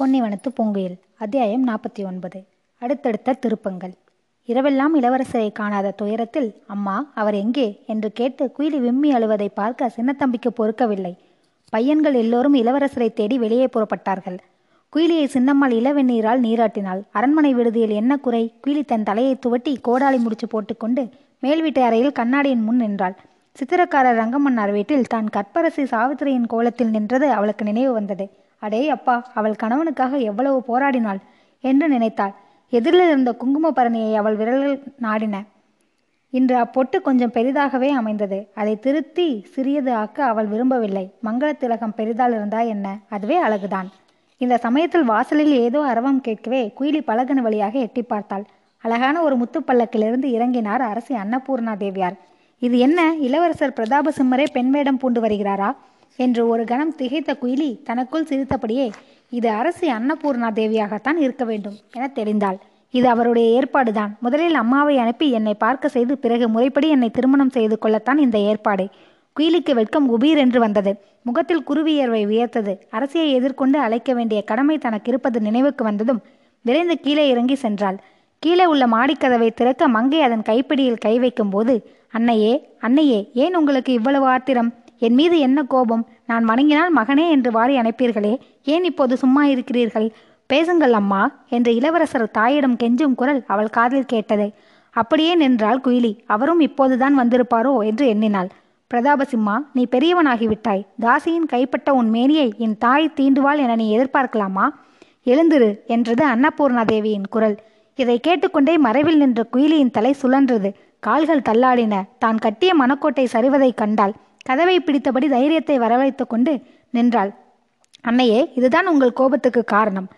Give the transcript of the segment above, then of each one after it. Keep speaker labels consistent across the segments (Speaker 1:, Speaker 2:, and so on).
Speaker 1: பொன்னிவனத்து பூங்குயில் அத்தியாயம் நாற்பத்தி ஒன்பது. அடுத்தடுத்த திருப்பங்கள். இரவெல்லாம் இளவரசரை காணாத துயரத்தில் அம்மா அவர் எங்கே? என்று கேட்டு குயிலி விம்மி அழுவதை பார்க்க சின்னத்தம்பிக்கு பொறுக்கவில்லை. பையன்கள் எல்லோரும் இளவரசரை தேடி வெளியே புறப்பட்டார்கள். குயிலியை சின்னம்மாள் இளவெண்ணீரால் நீராட்டினாள். அரண்மனை விடுதியில் என்ன குறை? குயிலி தன் தலையை துவட்டி கோடாலி முடிச்சு போட்டுக்கொண்டு மேல் வீட்டு அறையில் கண்ணாடியின் முன் நின்றாள். சித்திரக்காரர் ரங்கமன்னார் வீட்டில் தான் கற்பரசி சாவித்திரியின் கோலத்தில் நின்றது அவளுக்கு நினைவு வந்தது. அடே அப்பா அவள் கணவனுக்காக எவ்வளவு போராடினாள் என்று நினைத்தாள். எதிரில் இருந்த குங்கும பரணியை அவள் விரல்கள் நாடின. இன்று அப்பொட்டு கொஞ்சம் பெரிதாகவே அமைந்தது. அதை திருத்தி சிறியது ஆக்க அவள் விரும்பவில்லை. மங்கள திலகம் பெரிதால் இருந்தா என்ன? அதுவே அழகுதான். இந்த சமயத்தில் வாசலில் ஏதோ அரவம் கேட்கவே குயிலி பலகன வழியாக எட்டி பார்த்தாள். அழகான ஒரு முத்துப்பல்லக்கிலிருந்து இறங்கினார் அரசி அன்னபூர்ணா தேவியார். இது என்ன? இளவரசர் பிரதாப சிம்மரே பெண் வேடம் பூண்டு வருகிறாரா? என்று ஒரு கணம் திகைத்த குயிலி தனக்குள் சிரித்தபடியே இது அரசி அன்னபூர்ணா தேவியாகத்தான் இருக்க வேண்டும் என தெரிந்தாள். இது அவருடைய ஏற்பாடுதான். முதலில் அம்மாவை அனுப்பி என்னை பார்க்க செய்து பிறகு முறைப்படி என்னை திருமணம் செய்து கொள்ளத்தான் இந்த ஏற்பாடு. குயிலிக்கு வெட்கம் குபீர் என்று வந்தது. முகத்தில் குருவியர்வை உயர்த்தது அரசியை எதிர்கொண்டு அழைக்க வேண்டிய கடமை தனக்கு இருப்பது நினைவுக்கு வந்ததும் விரைந்து கீழே இறங்கி சென்றாள். கீழே உள்ள மாடிக்கதவை திறக்க மங்கை அதன் கைப்பிடியில் கை வைக்கும் போது அன்னையே அன்னையே ஏன் உங்களுக்கு இவ்வளவு ஆத்திரம்? என் மீது என்ன கோபம்? நான் வணங்கினால் மகனே என்று வாரி அனுப்பீர்களே ஏன் இப்போது சும்மா இருக்கிறீர்கள்? பேசுங்கள் அம்மா என்று இளவரசர் தாயிடம் கெஞ்சும் குரல் அவள் காதில் கேட்டது. அப்படியே நின்றாள் குயிலி. அவரும் இப்போதுதான் வந்திருப்பாரோ என்று எண்ணினாள். பிரதாபசிம்மா நீ பெரியவனாகிவிட்டாய். தாசியின் கைப்பட்ட உன் மேனியை என் தாய் தீண்டுவாள் என நீ எதிர்பார்க்கலாமா? எழுந்திரு என்றது அன்னபூர்ணா தேவியின் குரல். இதை கேட்டுக்கொண்டே மறைவில் நின்ற குயிலியின் தலை சுழன்றது. கால்கள் தள்ளாடின. தான் கட்டிய மணக்கோட்டை சரிவதைக் கண்டாள். கதவை பிடித்தபடி தைரியத்தை வரவழைத்து கொண்டு நின்றாள். அன்னையே இதுதான் உங்கள் கோபத்துக்கு காரணம்.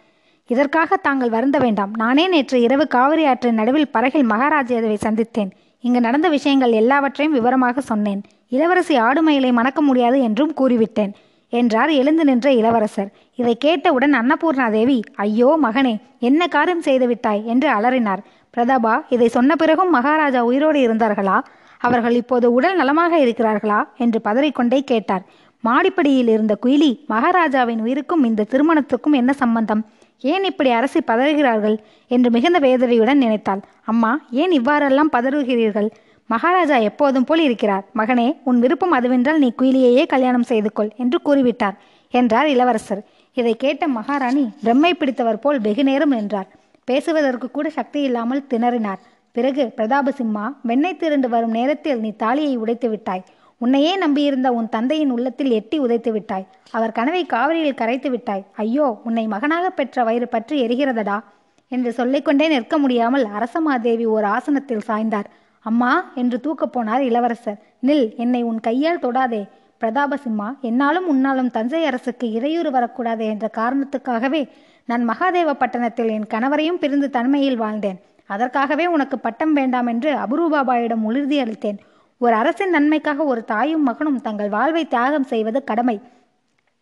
Speaker 1: இதற்காக தாங்கள் வருந்த வேண்டாம். நானே நேற்று இரவு காவிரி ஆற்றின் நடுவில் பறகில் மகாராஜாவை சந்தித்தேன். இங்கு நடந்த விஷயங்கள் எல்லாவற்றையும் விவரமாக சொன்னேன். இளவரசி ஆடுமயிலை மணக்க முடியாது என்றும் கூறிவிட்டேன் என்றார் எழுந்து நின்ற இளவரசர். இதை கேட்டவுடன் அன்னபூர்ணா தேவி ஐயோ மகனே என்ன காரியம் செய்து விட்டாய்? என்று அலறினார். பிரதாபா இதை சொன்ன பிறகும் மகாராஜா உயிரோடு இருந்தார்களா? அவர்கள் இப்போது உடல் நலமாக இருக்கிறார்களா? என்று பதறிக்கொண்டே கேட்டார். மாடிப்படியில் இருந்த குயிலி மகாராஜாவின் உயிருக்கும் இந்த திருமணத்துக்கும் என்ன சம்பந்தம்? ஏன் இப்படி அரசி பதறுகிறார்கள்? என்று மிகுந்த வேதனையுடன் நினைத்தாள். அம்மா ஏன் இவ்வாறெல்லாம் பதறுகிறீர்கள்? மகாராஜா எப்போதும் போல் இருக்கிறார். மகனே உன் விருப்பம் அதுவென்றால் நீ குயிலியையே கல்யாணம் செய்து கொள் என்று கூறிவிட்டார். என்றார் இளவரசர். இதை கேட்ட மகாராணி பிரம்மை பிடித்தவர் போல் வெகு நேரம் நின்றார். பேசுவதற்கு கூட சக்தி இல்லாமல் திணறினார். பிறகு பிரதாபசிம்மா வெண்ணெய் திரண்டு வரும் நேரத்தில் நீ தாலியை உடைத்து விட்டாய். உன்னையே நம்பியிருந்த உன் தந்தையின் உள்ளத்தில் எட்டி உதைத்து விட்டாய். அவர் கனவை காவிரியில் கரைத்து விட்டாய். ஐயோ உன்னை மகனாக பெற்ற வயிறு பற்றி எரிகிறதடா? என்று சொல்லிக்கொண்டே நிற்க முடியாமல் அரசமாதேவி ஒரு ஆசனத்தில் சாய்ந்தார். அம்மா என்று தூக்கப் போனார் இளவரசர் நில் என்னை உன் கையால் தொடாதே. பிரதாபசிம்மா என்னாலும் உன்னாலும் தஞ்சை அரசுக்கு இடையூறு வரக்கூடாது என்ற காரணத்துக்காகவே நான் மகாதேவ பட்டணத்தில் என் கணவரையும் பிரிந்து தன்மையில் வாழ்ந்தேன். அதற்காகவே உனக்கு பட்டம் வேண்டாம் என்று அபுரூபாபாயிடம் உறுதி அளித்தேன். ஒரு அரசின் நன்மைக்காக ஒரு தாயும் மகனும் தங்கள் வாழ்வை தியாகம் செய்வது கடமை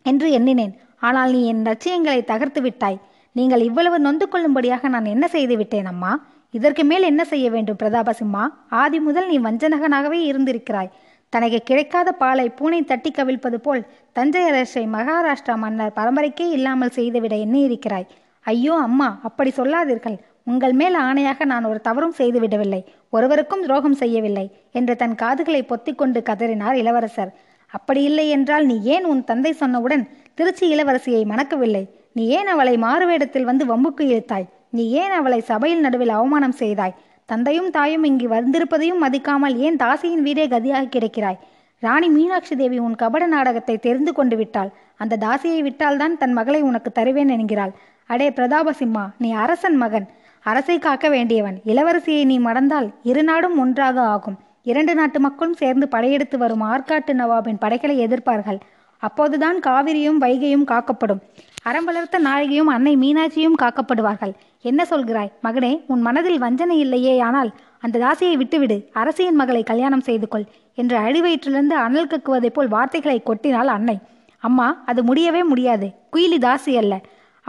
Speaker 1: என்று எண்ணினேன். ஆனால் நீ என் லட்சியங்களை தகர்த்து விட்டாய். நீங்கள் இவ்வளவு நொந்து கொள்ளும்படியாக நான் என்ன செய்து விட்டேன் அம்மா? இதற்கு மேல் என்ன செய்ய வேண்டும் பிரதாபசிம்மா ஆதி முதல் நீ வஞ்சனகனாகவே இருந்திருக்கிறாய். தனக்கு கிடைக்காத பாலை பூனை தட்டி கவிழ்ப்பது போல் தஞ்சை அரசை மகாராஷ்டிரா மன்னர் பரம்பரைக்கே இல்லாமல் செய்துவிட எண்ணியிருக்கிறாய். ஐயோ அம்மா அப்படி சொல்லாதீர்கள். உங்கள் மேல் ஆணையாக நான் ஒரு தவறும் செய்துவிடவில்லை ஒருவருக்கும் துரோகம் செய்யவில்லை என்று தன் காதுகளை பொத்திக்கொண்டு கதறினார் இளவரசர். அப்படி இல்லை என்றால் நீ ஏன் உன் தந்தை சொன்னவுடன் திருச்சி இளவரசியை மணக்கவில்லை? நீ ஏன் அவளை மாறுவேடத்தில் வந்து வம்புக்கு இழுத்தாய்? நீ ஏன் அவளை சபையில் நடுவில் அவமானம் செய்தாய்? தந்தையும் தாயும் இங்கு வந்திருப்பதையும் மதிக்காமல் ஏன் தாசியின் வீடே கதியாக கிடைக்கிறாய்? ராணி மீனாட்சி தேவி உன் கபட நாடகத்தை தெரிந்து கொண்டு விட்டாள். அந்த தாசியை விட்டால்தான் தன் மகளை உனக்கு தருவேன் என்கிறாள். அடே பிரதாபசிம்மா நீ அரசன் மகன். அரசை காக்க வேண்டியவன். இளவரசியை நீ மடந்தால் இரு நாடும் ஒன்றாக ஆகும். இரண்டு நாட்டு மக்களும் சேர்ந்து படையெடுத்து வரும் ஆற்காட்டு நவாபின் படைகளை எதிர்ப்பார்கள். அப்போதுதான் காவிரியும் வைகையும் காக்கப்படும். அறம் வளர்த்த நாயகியும் அன்னை மீனாட்சியும் காக்கப்படுவார்கள். என்ன சொல்கிறாய்? மகனே உன் மனதில் வஞ்சனை இல்லையே ஆனால் அந்த தாசியை விட்டுவிடு. அரசியின் மகளை கல்யாணம் செய்து கொள் என்று அழிவயிற்றிலிருந்து அனல் கக்குவதைப் போல் வார்த்தைகளை கொட்டினாள் அன்னை. அம்மா அது முடியவே முடியாது. குயிலி தாசி அல்ல.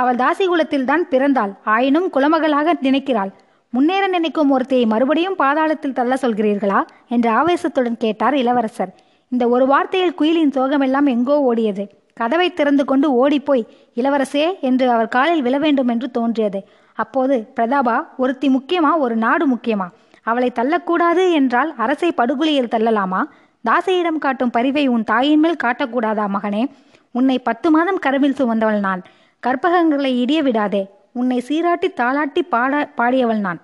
Speaker 1: அவள் தாசி குலத்தில் தான் பிறந்தாள். ஆயினும் குலமகளாக நினைக்கிறாள். முன்னேற நினைக்கும் ஒருத்தையை மறுபடியும் பாதாளத்தில் தள்ள சொல்கிறீர்களா? என்று ஆவேசத்துடன் கேட்டார் இளவரசர். இந்த ஒரு வார்த்தையில் குயிலின் சோகமெல்லாம் எங்கோ ஓடியது. கதவை திறந்து கொண்டு ஓடிப்போய் இளவரசே என்று அவர் காலில் விழ வேண்டும் என்று தோன்றியது. அப்போது பிரதாபா ஒருத்தி முக்கியமா ஒரு நாடு முக்கியமா? அவளை தள்ளக்கூடாது என்றால் அரசை படுகொலியில் தள்ளலாமா? தாசையிடம் காட்டும் பரிவை உன் தாயின் மேல் காட்டக்கூடாதா மகனே? உன்னை பத்து மாதம் கருவில் சுமந்தவள் நான். கற்பகங்களை இடிய விடாதே. உன்னை சீராட்டி தாளாட்டி பாட பாடியவள் நான்.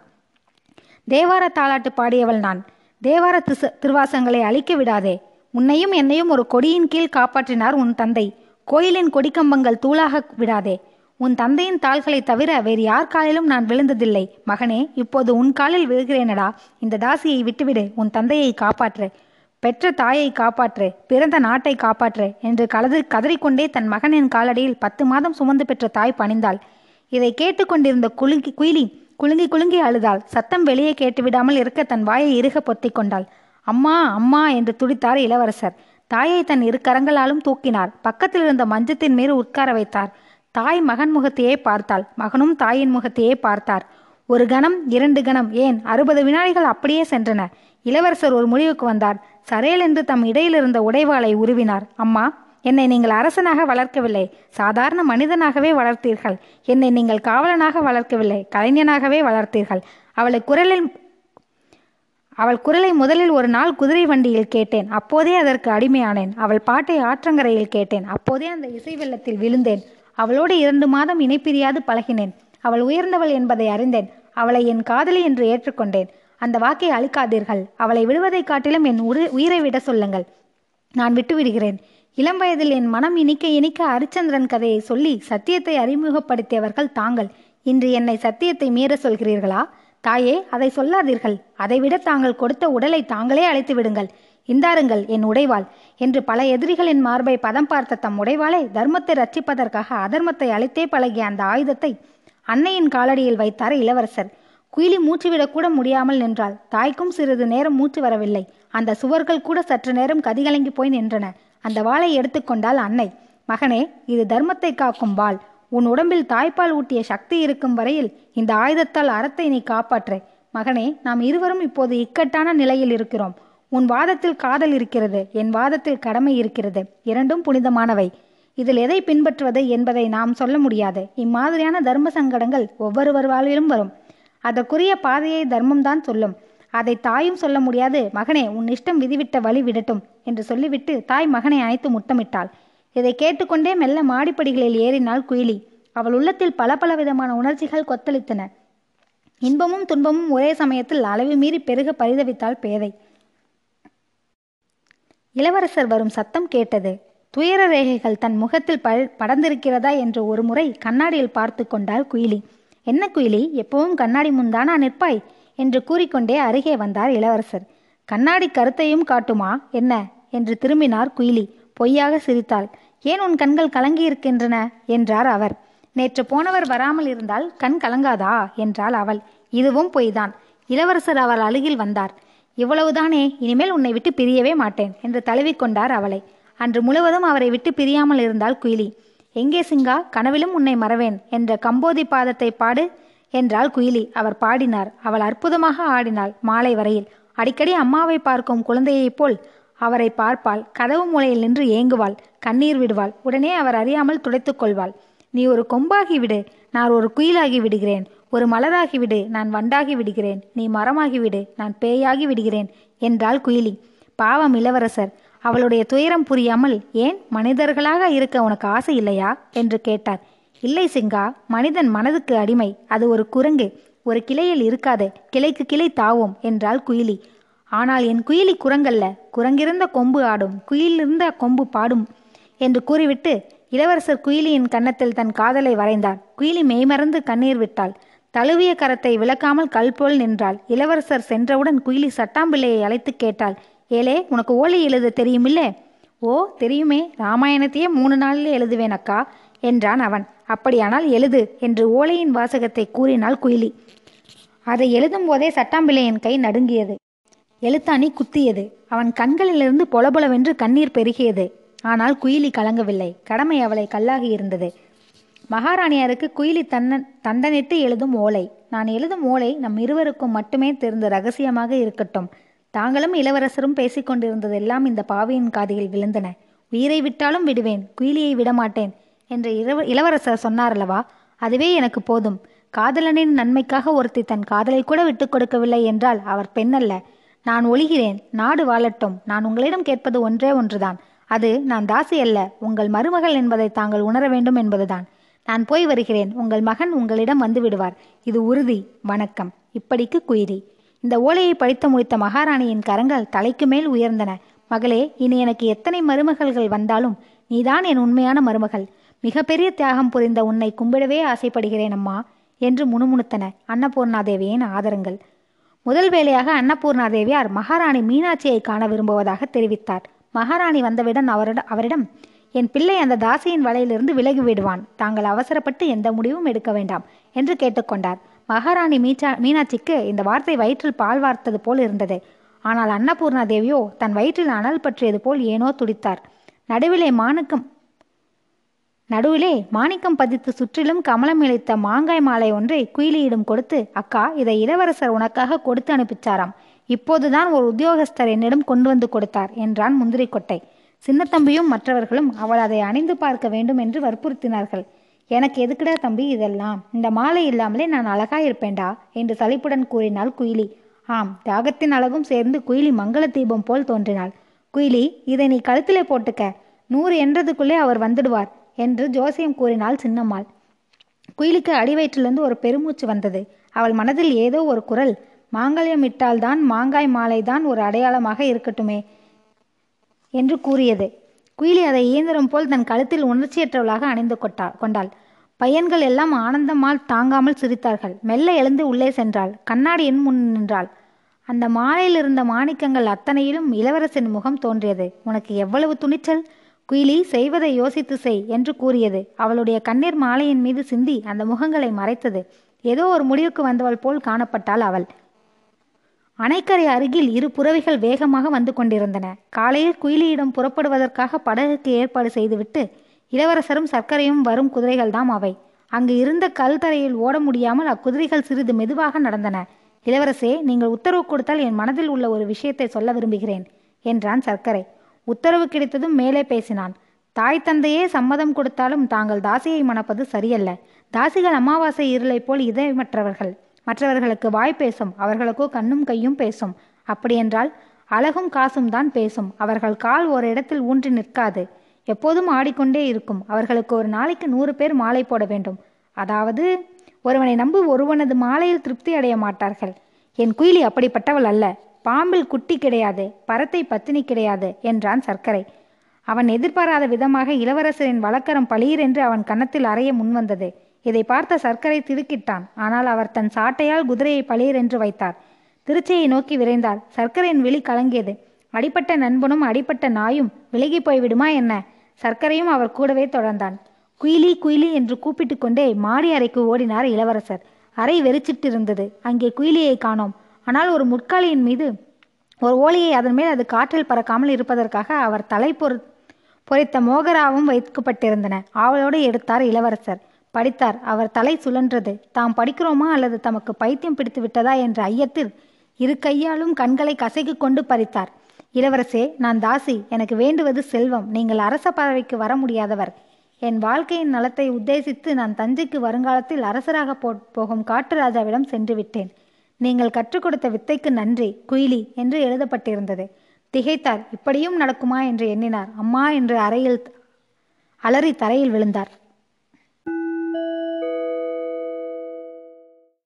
Speaker 1: தேவார தாளாட்டு பாடியவள் நான். தேவார திச திருவாசங்களை அழிக்க விடாதே. உன்னையும் என்னையும் ஒரு கொடியின் கீழ் காப்பாற்றினார் உன் தந்தை. கோயிலின் கொடிக்கம்பங்கள் தூளாக விடாதே. உன் தந்தையின் தாள்களை தவிர வேறு யார் காலிலும் நான் விழுந்ததில்லை. மகனே இப்போது உன் காலில் விழுகிறேனடா. இந்த தாசியை விட்டுவிடு. உன் தந்தையை காப்பாற்று. பெற்ற தாயை காப்பாற்று பிறந்த நாட்டை காப்பாற்று என்று கலது கதறிக்கொண்டே தன் மகனின் காலடியில் பத்து மாதம் சுமந்து பெற்ற தாய் பணிந்தாள். இதை கேட்டுக்கொண்டிருந்த குலுங்கி குயிலி குலுங்கி குலுங்கி அழுதாள். சத்தம் வெளியே கேட்டுவிடாமல் இருக்க தன் வாயை இறுக பொத்தி கொண்டாள். அம்மா அம்மா என்று துடித்தார் இளவரசர். தாயை தன் இரு கரங்களாலும் தூக்கினார். பக்கத்தில் இருந்த மஞ்சத்தின் மீது உட்கார வைத்தார். தாய் மகன் முகத்தையே பார்த்தாள். மகனும் தாயின் முகத்தையே பார்த்தார். ஒரு கணம் இரண்டு கணம் ஏன்? அறுபது வினாடிகள் அப்படியே சென்றன. இளவரசர் ஒரு முடிவுக்கு வந்தார். சரேல் என்று தம் இடையிலிருந்த உடைவாளை உருவினார். அம்மா என்னை நீங்கள் அரசனாக வளர்க்கவில்லை. சாதாரண மனிதனாகவே வளர்த்தீர்கள். என்னை நீங்கள் காவலனாக வளர்க்கவில்லை. கலைஞனாகவே வளர்த்தீர்கள். அவளை குரலில் அவள் குரலை முதலில் ஒரு நாள் குதிரை வண்டியில் கேட்டேன். அப்போதே அதற்கு அடிமையானேன். அவள் பாட்டை ஆற்றங்கரையில் கேட்டேன். அப்போதே அந்த இசை வெள்ளத்தில் விழுந்தேன். அவளோடு இரண்டு மாதம் இணைப்பிரியாது பழகினேன். அவள் உயர்ந்தவள் என்பதை அறிந்தேன். அவளை என் காதலி என்று ஏற்றுக்கொண்டேன். அந்த வாக்கை அழிக்காதீர்கள். அவளை விடுவதைக் காட்டிலும் என் உயிரை விட சொல்லுங்கள். நான் விட்டுவிடுகிறேன். இளம் வயதில் என் மனம் இனிக்க இனிக்க ஹரிச்சந்திரன் கதையை சொல்லி சத்தியத்தை அறிமுகப்படுத்தியவர்கள் தாங்கள். இன்று என்னை சத்தியத்தை மீற சொல்கிறீர்களா? தாயே அதை சொல்லாதீர்கள். அதைவிட தாங்கள் கொடுத்த உடலை தாங்களே அழைத்து விடுங்கள். இந்தாருங்கள் என் உடைவாள். என்று பல எதிரிகளின் மார்பை பதம் பார்த்த தம் உடைவாளை தர்மத்தை ரட்சிப்பதற்காக அதர்மத்தை அழைத்தே பழகிய அந்த ஆயுதத்தை அன்னையின் காலடியில் வைத்தார் இளவரசர். குயிலி மூச்சுவிடக்கூட முடியாமல் நின்றாள். தாய்க்கும் சிறிது நேரம் மூச்சு வரவில்லை. அந்த சுவர்கள் கூட சற்று நேரம் கதிகலங்கி போய் நின்றன. அந்த வாளை எடுத்துக்கொண்டால் அன்னை. மகனே இது தர்மத்தை காக்கும் வாள். உன் உடம்பில் தாய்ப்பால் ஊட்டிய சக்தி இருக்கும் வரையில் இந்த ஆயுதத்தால் அறத்தை நீ காப்பாற்று. மகனே நாம் இருவரும் இப்போது இக்கட்டான நிலையில் இருக்கிறோம். உன் வாதத்தில் காதல் இருக்கிறது என் வாதத்தில் கடமை இருக்கிறது. இரண்டும் புனிதமானவை. இதில் எதை பின்பற்றுவது என்பதை நாம் சொல்ல முடியாது. இம்மாதிரியான தர்ம சங்கடங்கள் ஒவ்வொருவர் வாழ்விலும் வரும். அதற்குரிய பாதையை தர்மம்தான் சொல்லும். அதை தாயும் சொல்ல முடியாது. மகனே உன் இஷ்டம் விதிவிட்ட வழி விடட்டும் என்று சொல்லிவிட்டு தாய் மகனை அணைத்து முத்தமிட்டாள். இதை கேட்டுக்கொண்டே மெல்ல மாடிப்படிகளில் ஏறினாள் குயிலி. அவள் உள்ளத்தில் பல பல விதமான உணர்ச்சிகள் கொத்தளித்தன. இன்பமும் துன்பமும் ஒரே சமயத்தில் அளவு மீறி பெருக பரிதவித்தாள் பேதை. இளவரசர் வரும் சத்தம் கேட்டது. துயர ரேகைகள் தன் முகத்தில் ப படர்ந்திருக்கிறதா என்று ஒரு முறை கண்ணாடியில் பார்த்து கொண்டாள் குயிலி. என்ன குயிலி எப்பவும் கண்ணாடி முன்தானா நிற்பாய்? என்று கூறிக்கொண்டே அருகே வந்தார் இளவரசர். கண்ணாடி கருத்தையும் காட்டுமா? என்ன? என்று திரும்பினார் குயிலி. பொய்யாக சிரித்தாள். ஏன் உன் கண்கள் கலங்கி இருக்கின்றன என்றார் அவர். நேற்று போனவர் வராமல் இருந்தால் கண் கலங்காதா? என்றாள் அவள். இதுவும் பொய்தான். இளவரசர் அவள் அருகில் வந்தார். இவ்வளவுதானே இனிமேல் உன்னை விட்டு பிரியவே மாட்டேன் என்று தழுவிக்கொண்டார் அவளை. அன்று முழுவதும் அவரை விட்டு பிரியாமல் இருந்தால் குயிலி. எங்கே சிங்கா? கனவிலும் உன்னை மறவேன் என்ற கம்போதி பாதத்தை பாடு என்றாள் குயிலி. அவர் பாடினார். அவள் அற்புதமாக ஆடினாள் மாலை வரையில். அடிக்கடி அம்மாவை பார்க்கும் குழந்தையைப் போல் அவரை பார்ப்பாள். கதவு மூலையில் நின்று ஏங்குவாள். கண்ணீர் விடுவாள். உடனே அவர் அறியாமல் துடைத்துக் கொள்வாள். நீ ஒரு கொம்பாகி விடு. நான் ஒரு குயிலாகி விடுகிறேன். ஒரு மலராகி விடு. நான் வண்டாகி விடுகிறேன். நீ மரமாகி விடு. நான் பேயாகி விடுகிறேன் என்றாள் குயிலி. பாவம் இளவரசர். அவளுடைய துயரம் புரியாமல் ஏன் மனிதர்களாக இருக்க உனக்கு ஆசை இல்லையா? என்று கேட்டார். இல்லை சிங்கா மனிதன் மனதுக்கு அடிமை. அது ஒரு குரங்கு. ஒரு கிளையில் இருக்காது. கிளைக்கு கிளை தாவும் என்றாள் குயிலி. ஆனால் என் குயிலி குரங்கல்ல. குரங்கிருந்த கொம்பு ஆடும். குயிலிருந்த கொம்பு பாடும் என்று கூறிவிட்டு இளவரசர் குயிலியின் கன்னத்தில் தன் காதலை வரைந்தார். குயிலி மெய்மறந்து கண்ணீர் விட்டாள். தழுவிய கரத்தை விளக்காமல் கல் போல் நின்றாள். இளவரசர் சென்றவுடன் குயிலி சட்டாம்பிள்ளையை அழைத்து கேட்டாள். ஏலே உனக்கு ஓலை எழுத தெரியுமில்ல? ஓ தெரியுமே ராமாயணத்தையே மூணு நாளில் எழுதுவேன் அக்கா என்றான் அவன். அப்படியானால் எழுது என்று ஓலையின் வாசகத்தை கூறினாள் குயிலி. அதை எழுதும் போதே சட்டாம்பிள்ளையின் கை நடுங்கியது. எழுத்தாணி குத்தியது. அவன் கண்களிலிருந்து பொலபொலவென்று கண்ணீர் பெருகியது. ஆனால் குயிலி கலங்கவில்லை. கடமை அவளை கல்லாகி இருந்தது. மகாராணியாருக்கு குயிலி தன்னன் தண்டனிட்டு எழுதும் ஓலை. நான் எழுதும் ஓலை நம் இருவருக்கும் மட்டுமே தெரிந்த ரகசியமாக இருக்கட்டும். தாங்களும் இளவரசரும் பேசிக்கொண்டிருந்ததெல்லாம் இந்த பாவியின் காதில் விழுந்தன. உயிரை விட்டாலும் விடுவேன் குயிலியை விடமாட்டேன் என்று இளவ இளவரசர் சொன்னாரல்லவா? அதுவே எனக்கு போதும். காதலனின் நன்மைக்காக ஒருத்தி தன் காதலை கூட விட்டு கொடுக்கவில்லை என்றால் அவர் பெண்ணல்ல. நான் ஒழிகிறேன் நாடு வாழட்டும். நான் உங்களிடம் கேட்பது ஒன்றே ஒன்றுதான். அது நான் தாசி அல்ல உங்கள் மருமகள் என்பதை தாங்கள் உணர வேண்டும் என்பதுதான். நான் போய் வருகிறேன் உங்கள் மகன் உங்களிடம் வந்து விடுவார். இது உறுதி வணக்கம். இப்படிக்கு குயிரி இந்த ஓலையை படித்து முடித்த மகாராணியின் கரங்கள் தலைக்கு மேல் உயர்ந்தன. மகளே இனி எனக்கு எத்தனை மருமகள்கள் வந்தாலும் நீதான் என் உண்மையான மருமகள். மிகப்பெரிய தியாகம் புரிந்த உன்னை கும்பிடவே ஆசைப்படுகிறேன் அம்மா என்று முணுமுணுத்தன அன்னபூர்ணாதேவியின் ஆதரங்கள். முதல் வேளையாக அன்னபூர்ணாதேவியார் மகாராணி மீனாட்சியை காண விரும்புவதாக தெரிவித்தார். மகாராணி வந்தவுடன் அவரிடம் அவரிடம் என் பிள்ளை அந்த தாசியின் வலையிலிருந்து விலகி விடுவான். தாங்கள் அவசரப்பட்டு எந்த முடிவும் எடுக்க வேண்டாம் என்று கேட்டுக்கொண்டார். மகாராணி மீச்சா மீனாட்சிக்கு இந்த வார்த்தை வயிற்றில் பால் வார்த்தது போல் இருந்தது. ஆனால் அன்னபூர்ணா தேவியோ தன் வயிற்றில் அனல் பற்றியது போல் ஏனோ துடித்தார். நடுவிலே மாணிக்கம் நடுவிலே மாணிக்கம் பதித்து சுற்றிலும் கமலம் இழைத்த மாங்காய் மாலை ஒன்றை குயிலியிடம் கொடுத்து அக்கா இதை இளவரசர் உனக்காக கொடுத்து அனுப்பிச்சாராம். இப்போதுதான் ஒரு உத்தியோகஸ்தர் என்னிடம் கொண்டு வந்து கொடுத்தார் என்றான் முந்திரிக்கொட்டை. சின்னத்தம்பியும் மற்றவர்களும் அவள் அதை அணிந்து பார்க்க வேண்டும் என்று வற்புறுத்தினார்கள். எனக்கு எதுக்குடா தம்பி இதெல்லாம்? இந்த மாலை இல்லாமலே நான் அழகா இருப்பேன்டா என்று சலிப்புடன் கூறினாள் குயிலி. ஆம் தியாகத்தின் அழகும் சேர்ந்து குயிலி மங்கள தீபம் போல் தோன்றினாள். குயிலி இதை நீ கழுத்திலே போட்டுக்க நூறு என்றதுக்குள்ளே அவர் வந்துடுவார் என்று ஜோசியம் கூறினாள் சின்னம்மாள். குயிலுக்கு அடிவயிற்றிலிருந்து ஒரு பெருமூச்சு வந்தது. அவள் மனதில் ஏதோ ஒரு குரல் மாங்கல்யம் இட்டால்தான் மாங்காய் மாலைதான் ஒரு அடையாளமாக இருக்கட்டுமே என்று கூறியது. குயிலி அதை இயந்திரம் போல் தன் கழுத்தில் உணர்ச்சியற்றவளாக அணிந்து கொட்டாள் கொண்டாள். பையன்கள் எல்லாம் ஆனந்தமால் தாங்காமல் சிரித்தார்கள். மெல்ல எழுந்து உள்ளே சென்றாள். கண்ணாடியின் முன் நின்றாள். அந்த மாலையில் இருந்த மாணிக்கங்கள் அத்தனையிலும் இளவரசின் முகம் தோன்றியது. உனக்கு எவ்வளவு துணிச்சல்? குயிலி செய்வதை யோசித்து செய் என்று கூறியது. அவளுடைய கண்ணீர் மாலையின் மீது சிந்தி அந்த முகங்களை மறைத்தது. ஏதோ ஒரு முடிவுக்கு வந்தவள் போல் காணப்பட்டாள் அவள். அணைக்கரை அருகில் இரு புறவிகள் வேகமாக வந்து கொண்டிருந்தன. காலையில் குயிலியிடம் புறப்படுவதற்காக படகுக்கு ஏற்பாடு செய்துவிட்டு இளவரசரும் சர்க்கரையும் வரும் குதிரைகள்தாம் அவை. அங்கு இருந்த கல் தரையில் ஓட முடியாமல் அக்குதிரைகள் சிறிது மெதுவாக நடந்தன. இளவரசே நீங்கள் உத்தரவு கொடுத்தால் என் மனதில் உள்ள ஒரு விஷயத்தை சொல்ல விரும்புகிறேன் என்றான் சர்க்கரை. உத்தரவு கிடைத்ததும் மேலே பேசினான். தாய் தந்தையே சம்மதம் கொடுத்தாலும் தாங்கள் தாசியை மணப்பது சரியல்ல. தாசிகள் அமாவாசை இருளை போல் இதயமற்றவர்கள். மற்றவர்களுக்கு வாய் பேசும் அவர்களுக்கோ கண்ணும் கையும் பேசும். அப்படியென்றால் அழகும் காசும் தான் பேசும். அவர்கள் கால் ஒரு இடத்தில் ஊன்றி நிற்காது. எப்போதும் ஆடிக்கொண்டே இருக்கும். அவர்களுக்கு ஒரு நாளைக்கு நூறு பேர் மாலை போட வேண்டும். அதாவது ஒருவனை நம்பி ஒருவனது மாலையில் திருப்தி அடைய மாட்டார்கள். என் குயிலி அப்படிப்பட்டவள் அல்ல. பாம்பில் குட்டி கிடையாது. பரத்தை பத்தினி கிடையாது என்றான் சர்க்கரை. அவன் எதிர்பாராத விதமாக இளவரசரின் வழக்கரம் பளீரென்று அவன் கன்னத்தில் அறைய முன்வந்தது. இதை பார்த்த சர்க்கரை திடுக்கிட்டான். ஆனால் அவர் தன் சாட்டையால் குதிரையை பளீரென்று வைத்தார். திருச்சியை நோக்கி விரைந்தார். சர்க்கரையின் விழி கலங்கியது. அடிப்பட்ட நண்பனும் அடிப்பட்ட நாயும் விலகி போய்விடுமா என்ன? சர்க்கரையும் அவர் கூடவே தொடர்ந்தான். குயிலி குயிலி என்று கூப்பிட்டு கொண்டே மாடி அறைக்கு ஓடினார் இளவரசர். அறை வெறிச்சிட்டிருந்தது. அங்கே குயிலியை காணோம். ஆனால் ஒரு முட்காலியின் மீது ஒரு ஓலையை அதன் மேல் அது காற்றில் பறக்காமல் இருப்பதற்காக அவர் தலை பொறு பொறித்த மோகராவும் வைக்கப்பட்டிருந்தன. ஆவலோடு எடுத்தார் இளவரசர். படித்தார். அவர் தலை சுழன்றது. தாம் படிக்கிறோமா அல்லது தமக்கு பைத்தியம் பிடித்து விட்டதா? என்ற ஐயத்தில் இரு கையாலும் கண்களை கசைக்கு கொண்டு பறித்தார் இளவரசே நான் தாசி. எனக்கு வேண்டுவது செல்வம். நீங்கள் அரச பதவிக்கு வர முடியாதவர். என் வாழ்க்கையின் நலத்தை உத்தேசித்து நான் தஞ்சைக்கு வருங்காலத்தில் அரசராக போ போகும் காட்டுராஜாவிடம் சென்று விட்டேன். நீங்கள் கற்றுக் கொடுத்த வித்தைக்கு நன்றி. குயிலி என்று எழுதப்பட்டிருந்தது. திகைத்தார். இப்படியும் நடக்குமா? என்று எண்ணினார். அம்மா என்று அறையில் அலறி தரையில் விழுந்தார்.